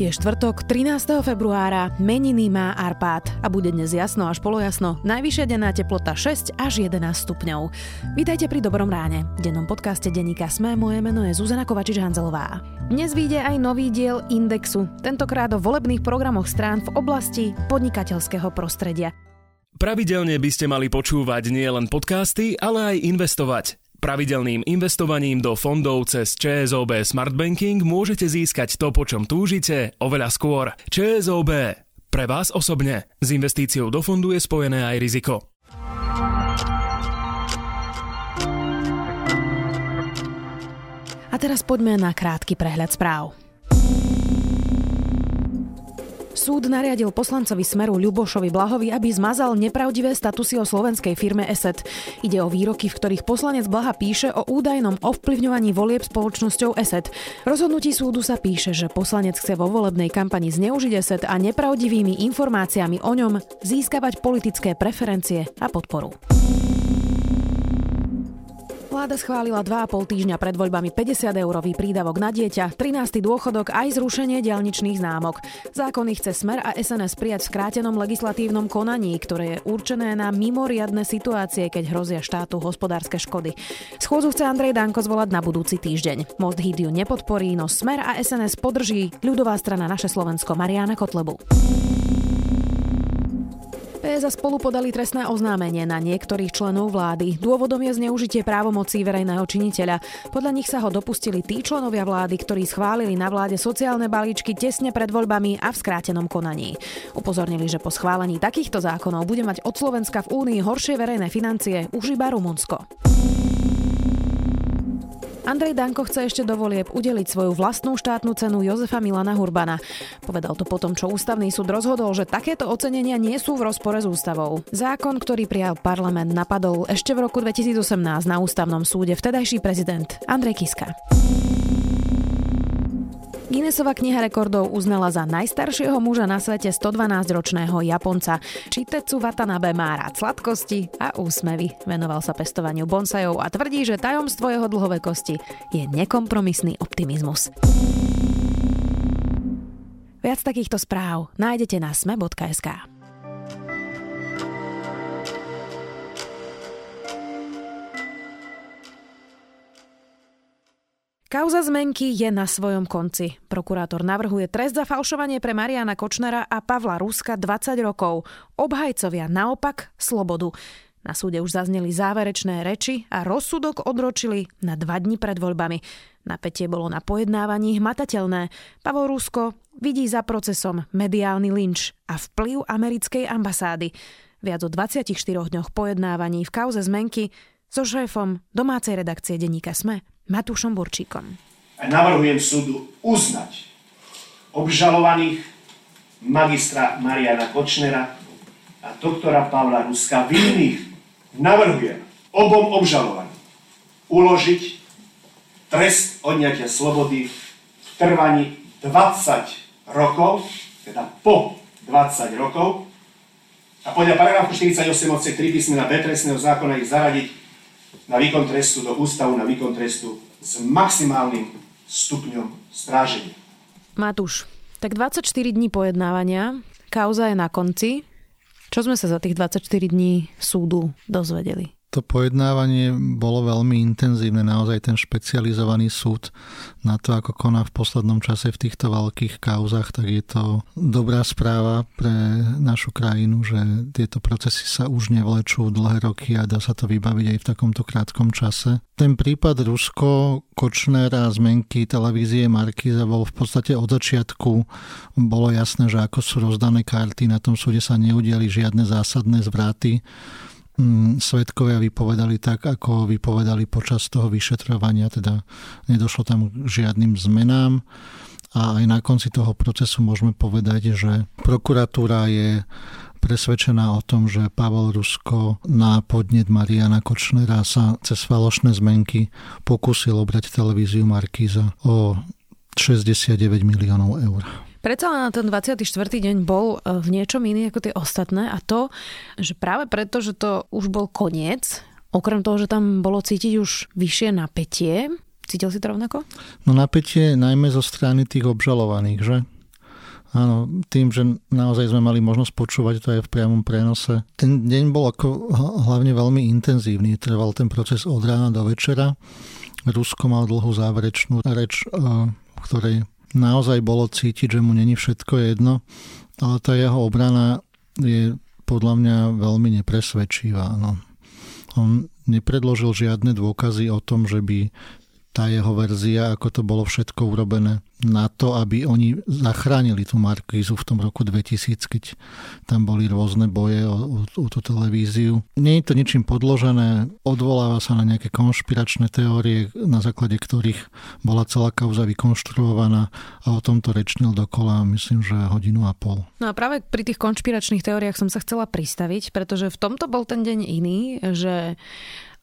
Je štvrtok 13. februára, meniny má Arpát a bude dnes jasno až polojasno, najvyššia denná teplota 6 až 11 stupňov. Vítajte pri Dobrom ráne. V dennom podcaste Deníka Sme moje meno je Zuzana Kovačič-Hanzelová. Dnes vyjde aj nový diel Indexu, tentokrát o volebných programoch strán v oblasti podnikateľského prostredia. Pravidelne by ste mali počúvať nielen podcasty, ale aj investovať. Pravidelným investovaním do fondov cez ČSOB Smart Banking môžete získať to, po čom túžite, oveľa skôr. ČSOB. Pre vás osobne. S investíciou do fondu je spojené aj riziko. A teraz poďme na krátky prehľad správ. Súd nariadil poslancovi Smeru Ľubošovi Blahovi, aby zmazal nepravdivé statusy o slovenskej firme ESET. Ide o výroky, v ktorých poslanec Blaha píše o údajnom ovplyvňovaní volieb spoločnosťou ESET. Rozhodnutí súdu sa píše, že poslanec chce vo volebnej kampani zneužiť ESET a nepravdivými informáciami o ňom získavať politické preferencie a podporu. Vláda schválila 2,5 týždňa pred voľbami 50 eurový prídavok na dieťa, 13. dôchodok aj zrušenie diaľničných známok. Zákony chce Smer a SNS prijať v skrátenom legislatívnom konaní, ktoré je určené na mimoriadne situácie, keď hrozia štátu hospodárske škody. Schôdzu chce Andrej Danko zvolať na budúci týždeň. Most Híd ju nepodporí, no Smer a SNS podrží ľudová strana Naše Slovensko Mariana Kotlebu. PS a spolu podali trestné oznámenie na niektorých členov vlády. Dôvodom je zneužitie právomocí verejného činiteľa. Podľa nich sa ho dopustili tí členovia vlády, ktorí schválili na vláde sociálne balíčky tesne pred voľbami a v skrátenom konaní. Upozornili, že po schválení takýchto zákonov bude mať od Slovenska v Únii horšie verejné financie už iba Rumunsko. Andrej Danko chce ešte do volieb udeliť svoju vlastnú štátnu cenu Jozefa Milana Hurbana. Povedal to potom, čo ústavný súd rozhodol, že takéto ocenenia nie sú v rozpore s ústavou. Zákon, ktorý prijal parlament, napadol ešte v roku 2018 na ústavnom súde vtedajší prezident Andrej Kiska. Guinnessova kniha rekordov uznala za najstaršieho muža na svete 112-ročného Japonca. Chitetsu Watanabe má rád sladkosti a úsmevy. Venoval sa pestovaniu bonsajov a tvrdí, že tajomstvo jeho dlhovekosti je nekompromisný optimizmus. Viac takýchto správ nájdete na sme.sk. Kauza zmenky je na svojom konci. Prokurátor navrhuje trest za falšovanie pre Mariana Kočnera a Pavla Ruska 20 rokov. Obhajcovia naopak slobodu. Na súde už zazneli záverečné reči a rozsudok odročili na dva dni pred voľbami. Napätie bolo na pojednávaní hmatateľné. Pavol Rusko vidí za procesom mediálny lynč a vplyv americkej ambasády. Viac o 24 dňoch pojednávaní v kauze zmenky so šéfom domácej redakcie denníka SME Matúšom Burčíkom. Navrhujem súdu uznať obžalovaných magistra Mariana Kočnera a doktora Pavla Ruska vinných. Navrhujem obom obžalovaným uložiť trest odňatia slobody v trvaní 20 rokov, teda po 20 rokov, a podľa paragrafu 48 odsek 3 písmena B trestného zákona ich zaradiť na výkon trestu do ústavu na výkon trestu s maximálnym stupňom stráženia. Matúš, tak 24 dní pojednávania, kauza je na konci. Čo sme sa za tých 24 dní súdu dozvedeli? To pojednávanie bolo veľmi intenzívne, naozaj ten špecializovaný súd na to, ako koná v poslednom čase v týchto veľkých kauzach, tak je to dobrá správa pre našu krajinu, že tieto procesy sa už nevlečú dlhé roky a dá sa to vybaviť aj v takomto krátkom čase. Ten prípad Rusko, Kočner a zmenky televízie Markiza bol v podstate od začiatku bolo jasné, že ako sú rozdané karty, na tom súde sa neudiali žiadne zásadné zvraty svetkovia vypovedali tak, ako vypovedali počas toho vyšetrovania, teda nedošlo tam k žiadnym zmenám a aj na konci toho procesu môžeme povedať, že prokuratúra je presvedčená o tom, že Pavel Rusko na podnet Mariana Kočnera sa cez falošné zmenky pokusil obrať televíziu Markíza o 69 miliónov eur. Predsa len ten 24. deň bol e, v niečom iný ako tie ostatné a to, že práve preto, že to už bol koniec, okrem toho, že tam bolo cítiť už vyššie napätie, cítil si to rovnako? No napätie najmä zo strany tých obžalovaných, že? Áno, tým, že naozaj sme mali možnosť počúvať to aj v priamom prenose. Ten deň bol ako hlavne veľmi intenzívny. Trval ten proces od rána do večera. Rusko mal dlhú záverečnú reč, eh, v ktorej naozaj bolo cítiť, že mu není všetko jedno, ale tá jeho obrana je podľa mňa veľmi nepresvedčivá. No. On nepredložil žiadne dôkazy o tom, že by tá jeho verzia, ako to bolo všetko urobené na to, aby oni zachránili tú Markízu v tom roku 2000, keď tam boli rôzne boje o, o, o tú televíziu. Nie je to ničím podložené, odvoláva sa na nejaké konšpiračné teórie, na základe ktorých bola celá kauza vykonštruovaná a o tomto rečnil dokola, myslím, že hodinu a pol. No a práve pri tých konšpiračných teóriách som sa chcela pristaviť, pretože v tomto bol ten deň iný, že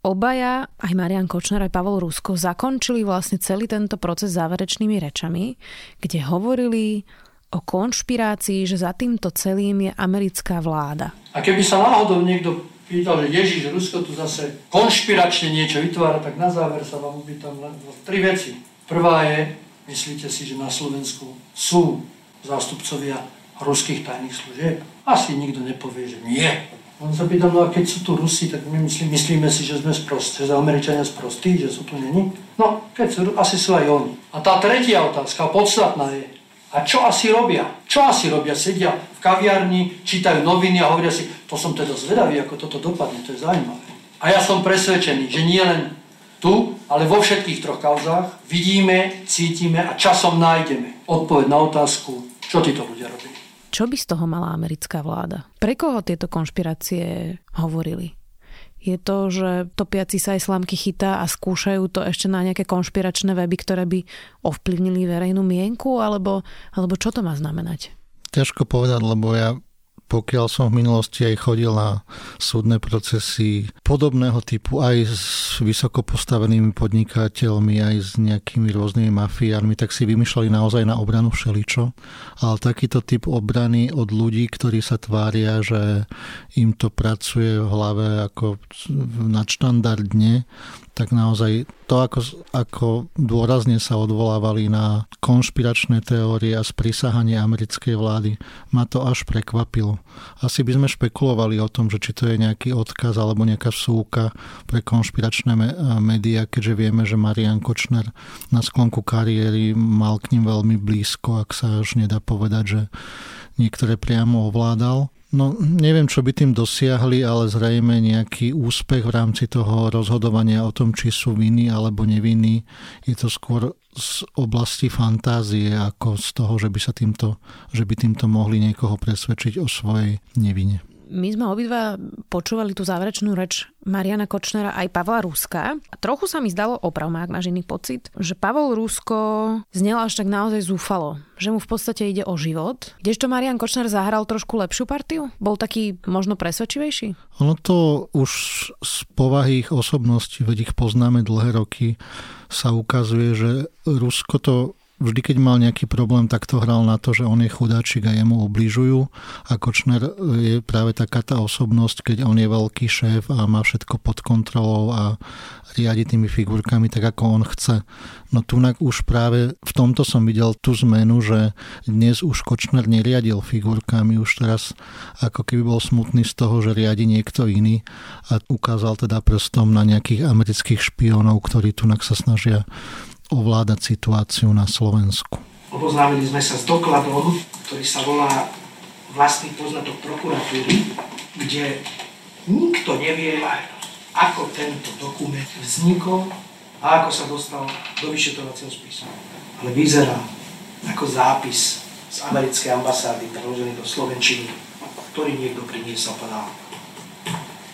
Obaja, aj Marian Kočner, aj Pavol Rusko, zakončili vlastne celý tento proces záverečnými rečami, kde hovorili o konšpirácii, že za týmto celým je americká vláda. A keby sa náhodou niekto pýtal, že Ježiš, Rusko tu zase konšpiračne niečo vytvára, tak na záver sa vám tam len tri veci. Prvá je, myslíte si, že na Slovensku sú zástupcovia ruských tajných služieb? Asi nikto nepovie, že nie. On sa pýtal, no a keď sú tu Rusi, tak my myslí, myslíme si, že sme sprostí, že Američania sprostí, že sú tu není? No, keď sú, asi sú aj oni. A tá tretia otázka, podstatná je, a čo asi robia? Čo asi robia? Sedia v kaviarni, čítajú noviny a hovoria si, to som teda zvedavý, ako toto dopadne, to je zaujímavé. A ja som presvedčený, že nie len tu, ale vo všetkých troch kauzách vidíme, cítime a časom nájdeme odpoveď na otázku, čo títo ľudia robili. Čo by z toho mala americká vláda? Pre koho tieto konšpirácie hovorili? Je to, že topiaci sa islámky chytá a skúšajú to ešte na nejaké konšpiračné weby, ktoré by ovplyvnili verejnú mienku, alebo, alebo čo to má znamenať? Ťažko povedať, lebo ja pokiaľ som v minulosti aj chodil na súdne procesy podobného typu aj s vysoko postavenými podnikateľmi, aj s nejakými rôznymi mafiármi, tak si vymýšľali naozaj na obranu všeličo. Ale takýto typ obrany od ľudí, ktorí sa tvária, že im to pracuje v hlave ako nadštandardne, tak naozaj to, ako, ako dôrazne sa odvolávali na konšpiračné teórie a sprísahanie americkej vlády, ma to až prekvapilo. Asi by sme špekulovali o tom, že či to je nejaký odkaz alebo nejaká súka pre konšpiračné médiá, keďže vieme, že Marian Kočner na sklonku kariéry mal k ním veľmi blízko, ak sa až nedá povedať, že niektoré priamo ovládal. No, neviem, čo by tým dosiahli, ale zrejme nejaký úspech v rámci toho rozhodovania o tom, či sú vinní alebo nevinní. Je to skôr z oblasti fantázie, ako z toho, že by, sa týmto, že by týmto mohli niekoho presvedčiť o svojej nevine. My sme obidva počúvali tú záverečnú reč Mariana Kočnera aj Pavla Ruska. A trochu sa mi zdalo, oprav ak máš iný pocit, že Pavol Rusko znel až tak naozaj zúfalo. Že mu v podstate ide o život. Kdežto Marian Kočner zahral trošku lepšiu partiu? Bol taký možno presvedčivejší? Ono to už z povahy ich osobnosti, veď ich poznáme dlhé roky, sa ukazuje, že Rusko to vždy, keď mal nejaký problém, tak to hral na to, že on je chudáčik a jemu obližujú. A Kočner je práve taká tá osobnosť, keď on je veľký šéf a má všetko pod kontrolou a riadi tými figurkami tak, ako on chce. No tu už práve v tomto som videl tú zmenu, že dnes už Kočner neriadil figurkami, už teraz ako keby bol smutný z toho, že riadi niekto iný a ukázal teda prstom na nejakých amerických špiónov, ktorí tu sa snažia ovládať situáciu na Slovensku. Oboznámili sme sa s dokladom, ktorý sa volá vlastný poznatok prokuratúry, kde nikto nevie, ako tento dokument vznikol a ako sa dostal do vyšetrovacieho spisu. Ale vyzerá ako zápis z americkej ambasády preložený do Slovenčiny, ktorý niekto priniesol povedal.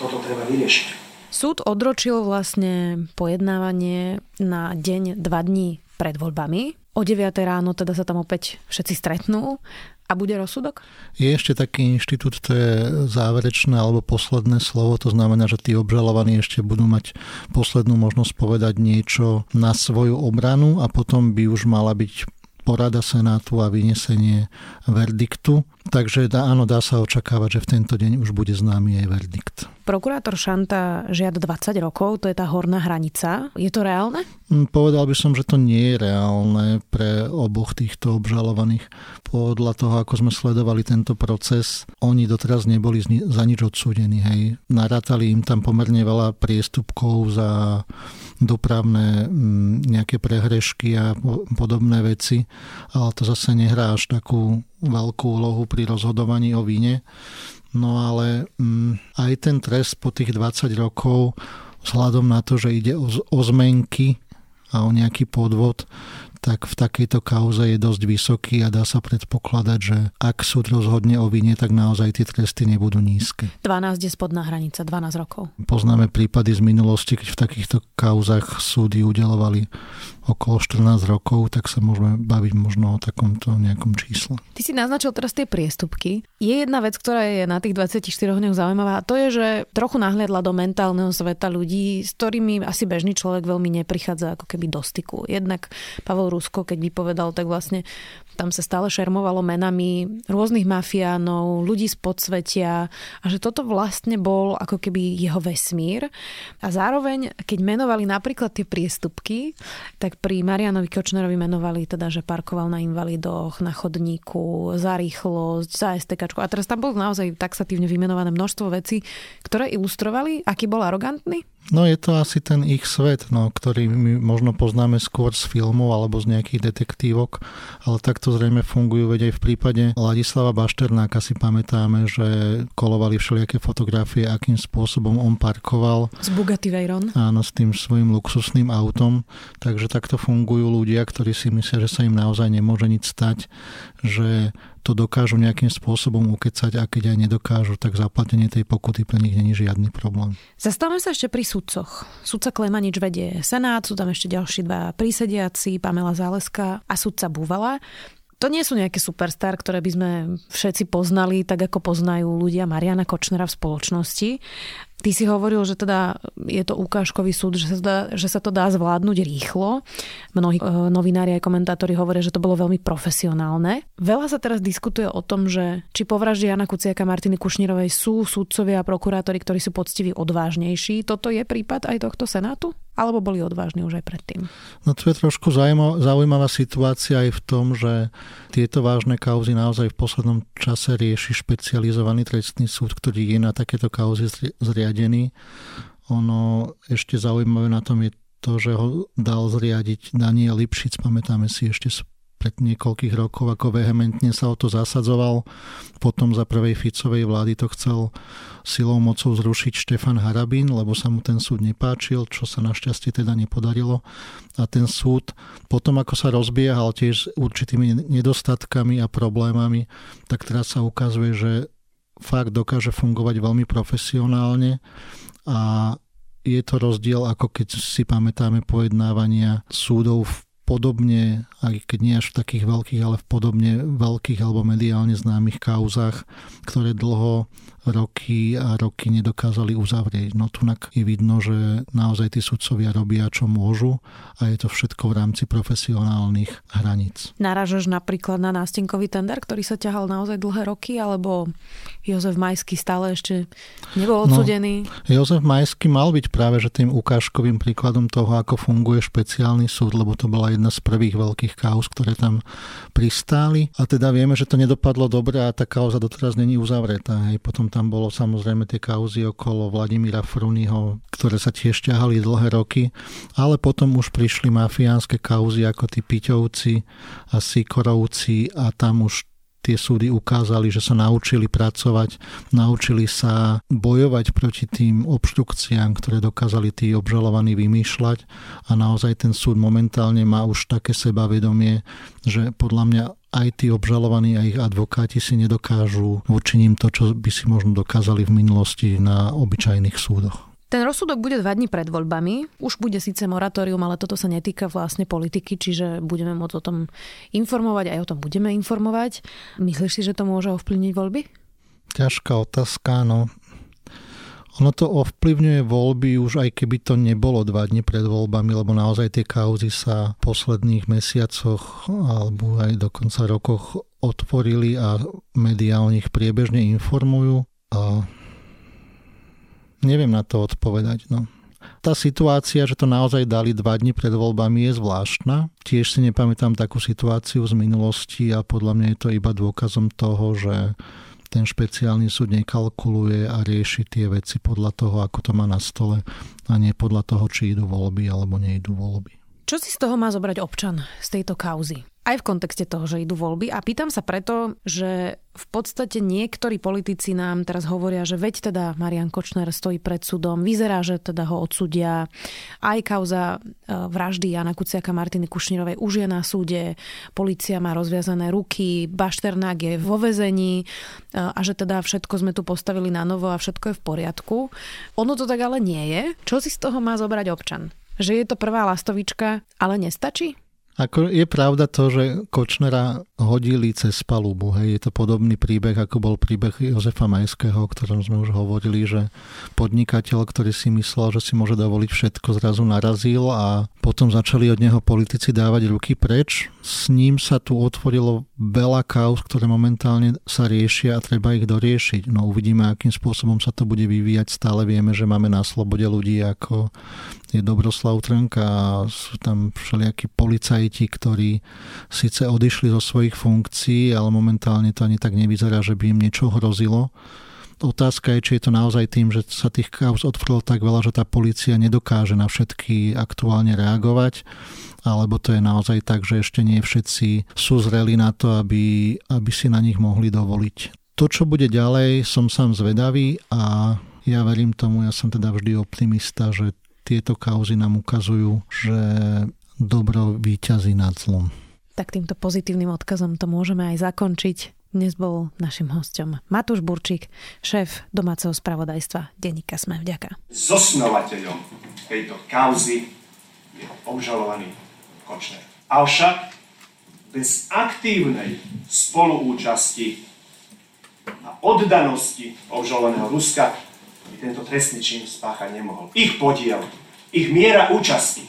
Toto treba vyriešiť. Súd odročil vlastne pojednávanie na deň, dva dní pred voľbami. O 9 ráno teda sa tam opäť všetci stretnú a bude rozsudok? Je ešte taký inštitút, to je záverečné alebo posledné slovo, to znamená, že tí obžalovaní ešte budú mať poslednú možnosť povedať niečo na svoju obranu a potom by už mala byť porada Senátu a vynesenie verdiktu. Takže dá, áno, dá sa očakávať, že v tento deň už bude známy aj verdikt. Prokurátor Šanta žiada 20 rokov, to je tá horná hranica. Je to reálne? Mm, povedal by som, že to nie je reálne pre oboch týchto obžalovaných. Podľa toho, ako sme sledovali tento proces, oni doteraz neboli za nič odsúdení. Hej. Narátali im tam pomerne veľa priestupkov za dopravné mm, nejaké prehrešky a podobné veci, ale to zase nehrá až takú veľkú úlohu pri rozhodovaní o víne. No ale mm, aj ten trest po tých 20 rokov vzhľadom na to, že ide o, o zmenky a o nejaký podvod, tak v takejto kauze je dosť vysoký a dá sa predpokladať, že ak súd rozhodne o vine, tak naozaj tie tresty nebudú nízke. 12 je spodná hranica, 12 rokov. Poznáme prípady z minulosti, keď v takýchto kauzach súdy udelovali okolo 14 rokov, tak sa môžeme baviť možno o takomto nejakom čísle. Ty si naznačil teraz tie priestupky. Je jedna vec, ktorá je na tých 24 dňoch zaujímavá a to je, že trochu nahliadla do mentálneho sveta ľudí, s ktorými asi bežný človek veľmi neprichádza ako keby do styku. Jednak Pavel Rusko, keď vypovedal, tak vlastne tam sa stále šermovalo menami rôznych mafiánov, ľudí z podsvetia a že toto vlastne bol ako keby jeho vesmír. A zároveň, keď menovali napríklad tie priestupky, tak pri Marianovi Kočnerovi menovali teda, že parkoval na invalidoch, na chodníku, za rýchlosť, za STK. A teraz tam bolo naozaj taxatívne vymenované množstvo vecí, ktoré ilustrovali, aký bol arogantný No je to asi ten ich svet, no, ktorý my možno poznáme skôr z filmov alebo z nejakých detektívok, ale takto zrejme fungujú, veď aj v prípade Ladislava Bašternáka si pamätáme, že kolovali všelijaké fotografie, akým spôsobom on parkoval. Z Bugatti Veyron. Áno, s tým svojim luxusným autom, takže takto fungujú ľudia, ktorí si myslia, že sa im naozaj nemôže nič stať, že to dokážu nejakým spôsobom ukecať a keď aj nedokážu, tak zaplatenie tej pokuty pre nich není žiadny problém. Zastavme sa ešte pri sudcoch. Sudca Klemanič vedie Senát, sú tam ešte ďalší dva prísediaci, Pamela Záleska a sudca Búvala. To nie sú nejaké superstar, ktoré by sme všetci poznali, tak ako poznajú ľudia Mariana Kočnera v spoločnosti. Ty si hovoril, že teda je to ukážkový súd, že sa, dá, že sa to dá zvládnuť rýchlo. Mnohí e, novinári aj komentátori hovoria, že to bolo veľmi profesionálne. Veľa sa teraz diskutuje o tom, že či po vražde Jana Kuciaka Martiny Kušnírovej sú súdcovia a prokurátori, ktorí sú poctiví odvážnejší. Toto je prípad aj tohto senátu? Alebo boli odvážni už aj predtým? No to je trošku zaujímavá situácia aj v tom, že tieto vážne kauzy naozaj v poslednom čase rieši špecializovaný trestný súd, ktorý je na takéto kauzy zriadený zriadený. Ono ešte zaujímavé na tom je to, že ho dal zriadiť Daniel Lipšic, pamätáme si ešte pred niekoľkých rokov, ako vehementne sa o to zasadzoval. Potom za prvej Ficovej vlády to chcel silou mocou zrušiť Štefan Harabín, lebo sa mu ten súd nepáčil, čo sa našťastie teda nepodarilo. A ten súd potom, ako sa rozbiehal tiež s určitými nedostatkami a problémami, tak teraz sa ukazuje, že fakt dokáže fungovať veľmi profesionálne a je to rozdiel, ako keď si pamätáme pojednávania súdov v podobne, aj keď nie až v takých veľkých, ale v podobne veľkých alebo mediálne známych kauzách, ktoré dlho roky a roky nedokázali uzavrieť. No tu je vidno, že naozaj tí sudcovia robia, čo môžu a je to všetko v rámci profesionálnych hraníc. Naražaš napríklad na nástenkový tender, ktorý sa ťahal naozaj dlhé roky, alebo Jozef Majský stále ešte nebol no, odsudený? No, Jozef Majský mal byť práve že tým ukážkovým príkladom toho, ako funguje špeciálny súd, lebo to bola jedna z prvých veľkých kauz, ktoré tam pristáli. A teda vieme, že to nedopadlo dobre a tá kauza doteraz není uzavretá. Hej. Potom tam bolo samozrejme tie kauzy okolo Vladimíra Fruniho, ktoré sa tiež ťahali dlhé roky, ale potom už prišli mafiánske kauzy ako tí Piťovci a Sikorovci a tam už tie súdy ukázali, že sa naučili pracovať, naučili sa bojovať proti tým obštrukciám, ktoré dokázali tí obžalovaní vymýšľať a naozaj ten súd momentálne má už také sebavedomie, že podľa mňa aj tí obžalovaní a ich advokáti si nedokážu voči to, čo by si možno dokázali v minulosti na obyčajných súdoch. Ten rozsudok bude dva dní pred voľbami. Už bude síce moratórium, ale toto sa netýka vlastne politiky, čiže budeme môcť o tom informovať, aj o tom budeme informovať. Myslíš si, že to môže ovplyvniť voľby? Ťažká otázka, no. Ono to ovplyvňuje voľby už aj keby to nebolo dva dni pred voľbami, lebo naozaj tie kauzy sa v posledných mesiacoch alebo aj dokonca rokoch otvorili a médiá o nich priebežne informujú. A neviem na to odpovedať. No. Tá situácia, že to naozaj dali dva dni pred voľbami je zvláštna. Tiež si nepamätám takú situáciu z minulosti a podľa mňa je to iba dôkazom toho, že ten špeciálny súd nekalkuluje a rieši tie veci podľa toho, ako to má na stole a nie podľa toho, či idú voľby alebo neidú voľby. Čo si z toho má zobrať občan z tejto kauzy? Aj v kontexte toho, že idú voľby. A pýtam sa preto, že v podstate niektorí politici nám teraz hovoria, že veď teda Marian Kočner stojí pred súdom, vyzerá, že teda ho odsudia. Aj kauza e, vraždy Jana Kuciaka Martiny Kušnírovej už je na súde, policia má rozviazané ruky, Bašternák je vo vezení e, a že teda všetko sme tu postavili na novo a všetko je v poriadku. Ono to tak ale nie je. Čo si z toho má zobrať občan? že je to prvá lastovička, ale nestačí? Ako je pravda to, že Kočnera hodili cez palubu. Hej. Je to podobný príbeh, ako bol príbeh Jozefa Majského, o ktorom sme už hovorili, že podnikateľ, ktorý si myslel, že si môže dovoliť všetko, zrazu narazil a potom začali od neho politici dávať ruky preč. S ním sa tu otvorilo veľa kauz, ktoré momentálne sa riešia a treba ich doriešiť. No uvidíme, akým spôsobom sa to bude vyvíjať. Stále vieme, že máme na slobode ľudí ako je Dobroslav Trnka a sú tam všelijakí policajti, ktorí síce odišli zo svojich funkcií, ale momentálne to ani tak nevyzerá, že by im niečo hrozilo. Otázka je, či je to naozaj tým, že sa tých kauz otvorilo tak veľa, že tá policia nedokáže na všetky aktuálne reagovať, alebo to je naozaj tak, že ešte nie všetci sú zreli na to, aby, aby si na nich mohli dovoliť. To, čo bude ďalej, som sám zvedavý a ja verím tomu, ja som teda vždy optimista, že tieto kauzy nám ukazujú, že dobro výťazí nad zlom. Tak týmto pozitívnym odkazom to môžeme aj zakončiť. Dnes bol našim hostom Matúš Burčík, šéf domáceho spravodajstva Denníka Sme vďaka. Zosnovateľom tejto kauzy je obžalovaný Kočner. Avšak bez aktívnej spoluúčasti a oddanosti obžalovaného Ruska tento trestný čin spáchať nemohol. Ich podiel, ich miera účasti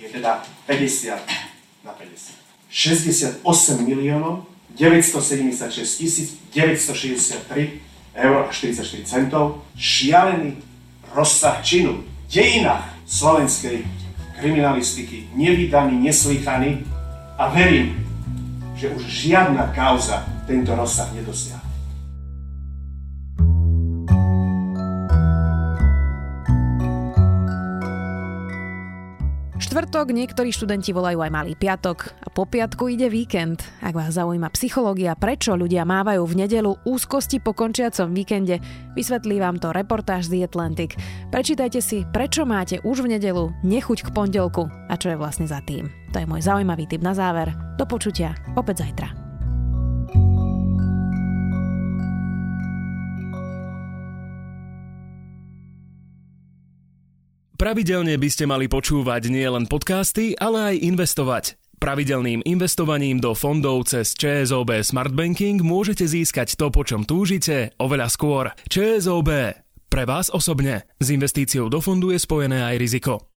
je teda 50 na 50. 68 miliónov 976 tisíc 963 eur a 44 centov. Šialený rozsah činu v dejinách slovenskej kriminalistiky nevydaný, neslychaný a verím, že už žiadna kauza tento rozsah nedosiahla. Štvrtok, niektorí študenti volajú aj malý piatok a po piatku ide víkend. Ak vás zaujíma psychológia, prečo ľudia mávajú v nedelu úzkosti po končiacom víkende, vysvetlí vám to reportáž The Atlantic. Prečítajte si, prečo máte už v nedelu nechuť k pondelku a čo je vlastne za tým. To je môj zaujímavý tip na záver. Do počutia opäť zajtra. Pravidelne by ste mali počúvať nielen podcasty, ale aj investovať. Pravidelným investovaním do fondov cez ČSOB Smart Banking môžete získať to, po čom túžite, oveľa skôr. ČSOB. Pre vás osobne. S investíciou do fondu je spojené aj riziko.